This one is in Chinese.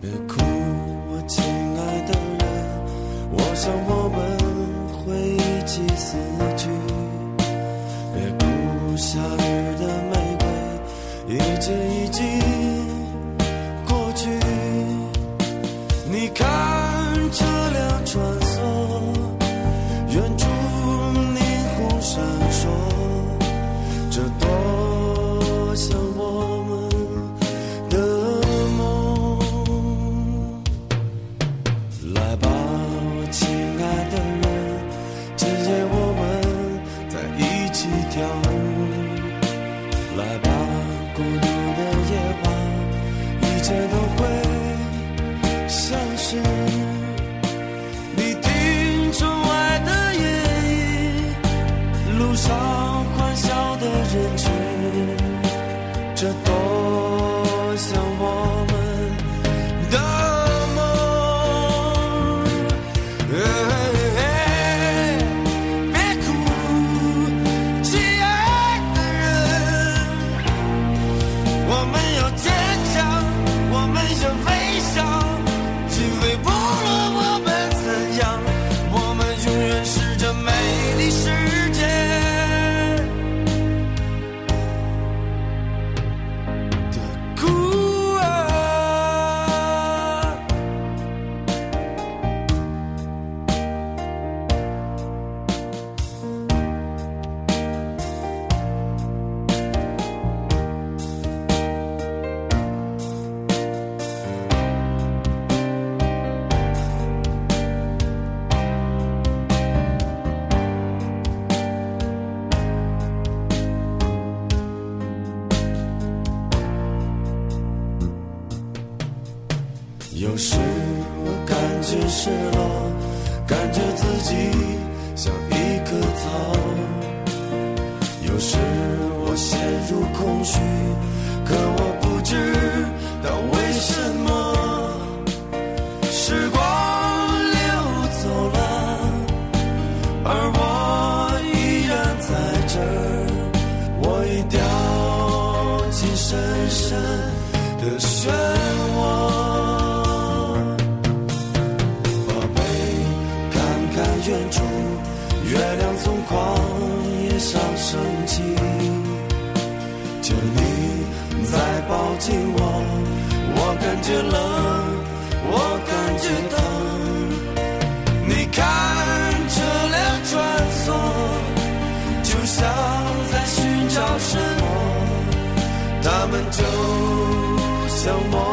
别哭我亲爱的人我想我们会一起死去。别哭夏日的玫瑰一切已经过去。你看车辆穿梭远处我们有时我感觉失落，感觉自己像一棵草。有时我陷入空虚，可我不知道为什么。时光流走了，而我依然在这儿，我已掉进深深的漩涡。感觉冷，我感觉疼。你看车辆穿梭，就像在寻找什么，他们就像我。